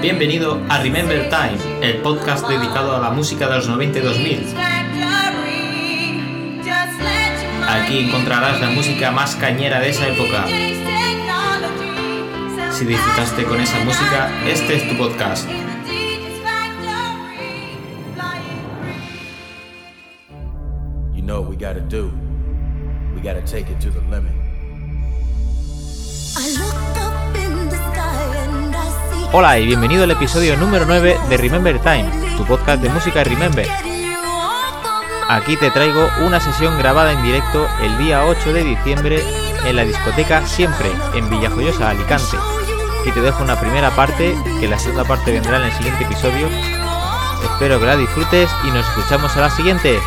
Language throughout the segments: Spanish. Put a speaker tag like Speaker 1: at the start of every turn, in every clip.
Speaker 1: Bienvenido a Remember Time, el podcast dedicado a la música de los 90 y 2000. Aquí encontrarás la música más cañera de esa época. Si disfrutaste con esa música, este es tu podcast.
Speaker 2: You know what we gotta do. We gotta take it to the limit.
Speaker 1: Hola y bienvenido al episodio número 9 de Remember Time, tu podcast de música Remember. Aquí te traigo una sesión grabada en directo el día 8 de diciembre en la discoteca Siempre, en Villajoyosa, Alicante. Y te dejo una primera parte, que la segunda parte vendrá en el siguiente episodio. Espero que la disfrutes y nos escuchamos a la siguiente.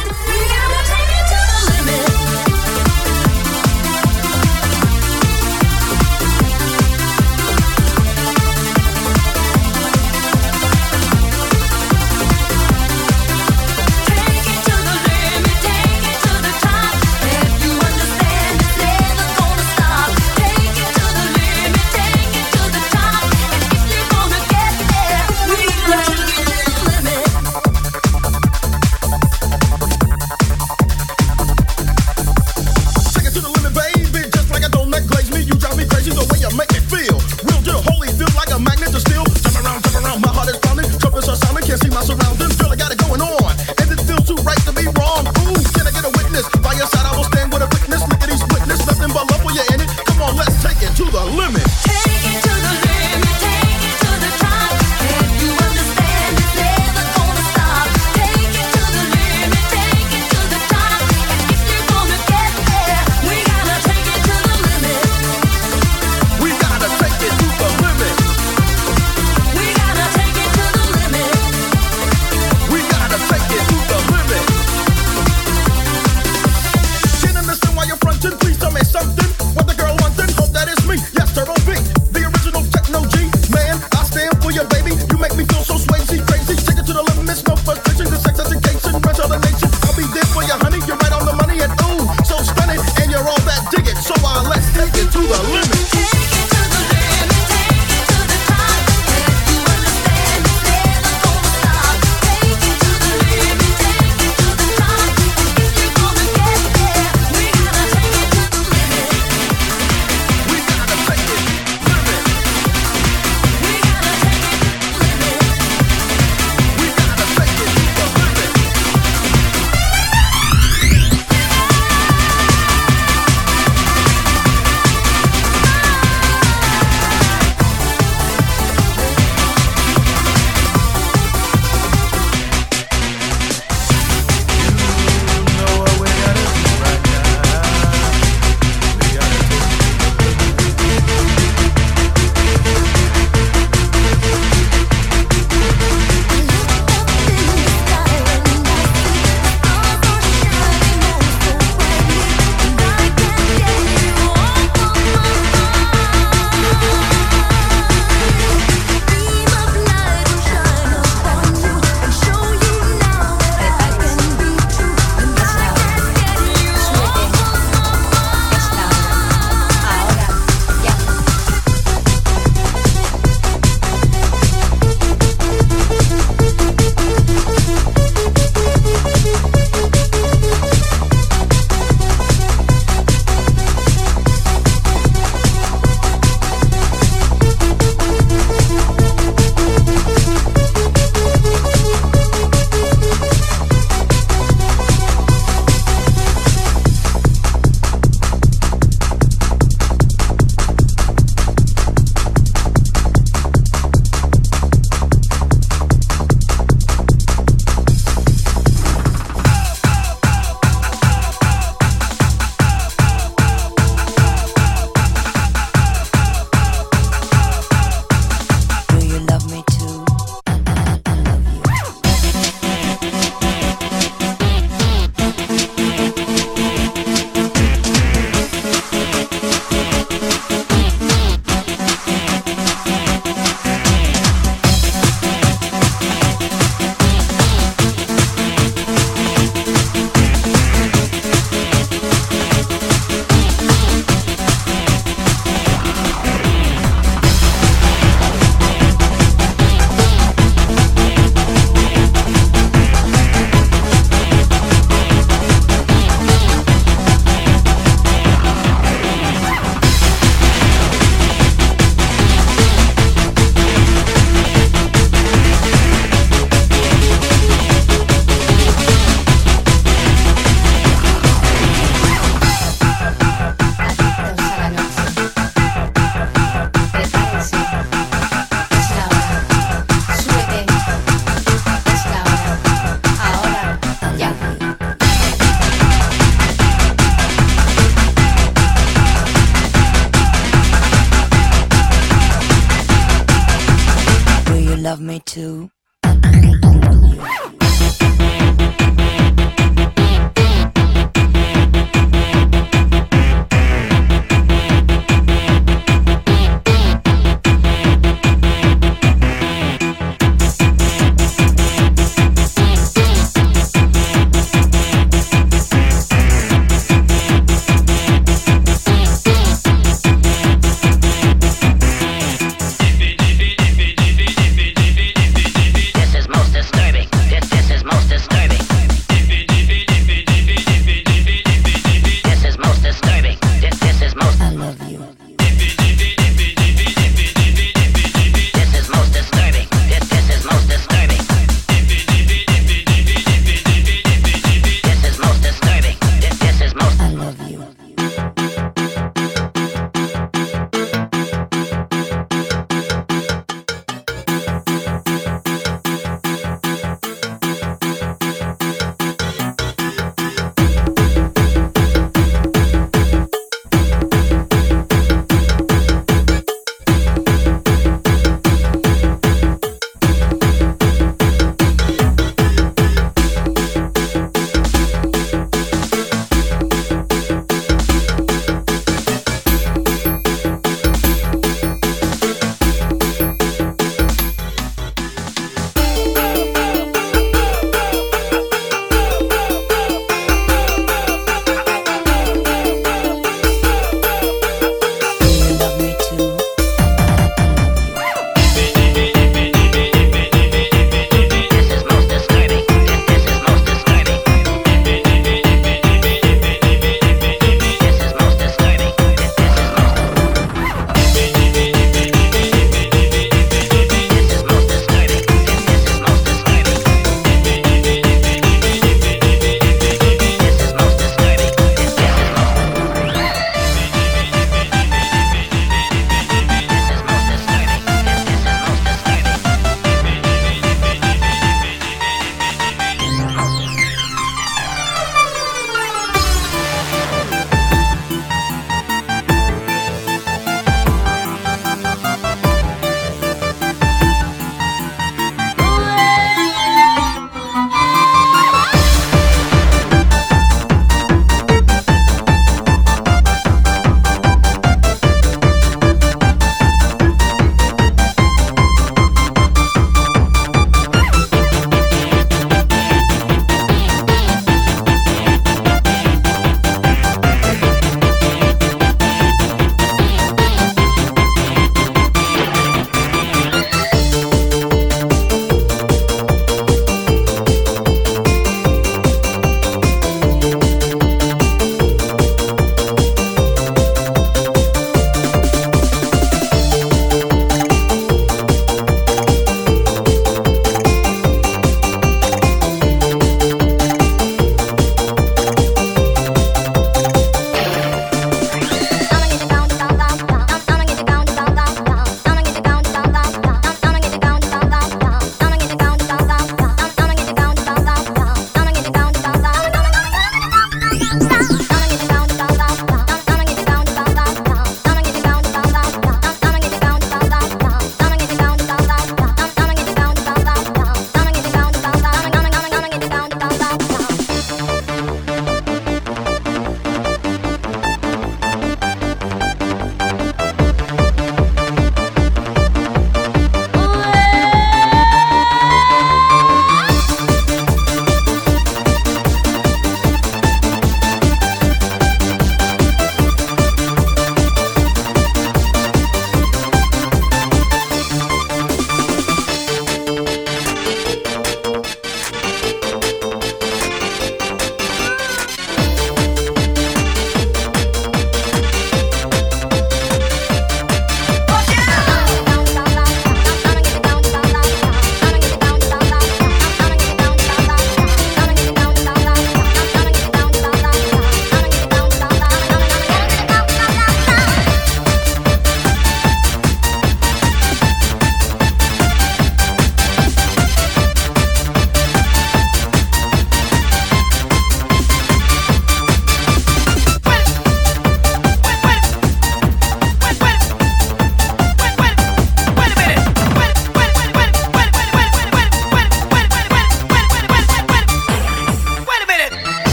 Speaker 3: to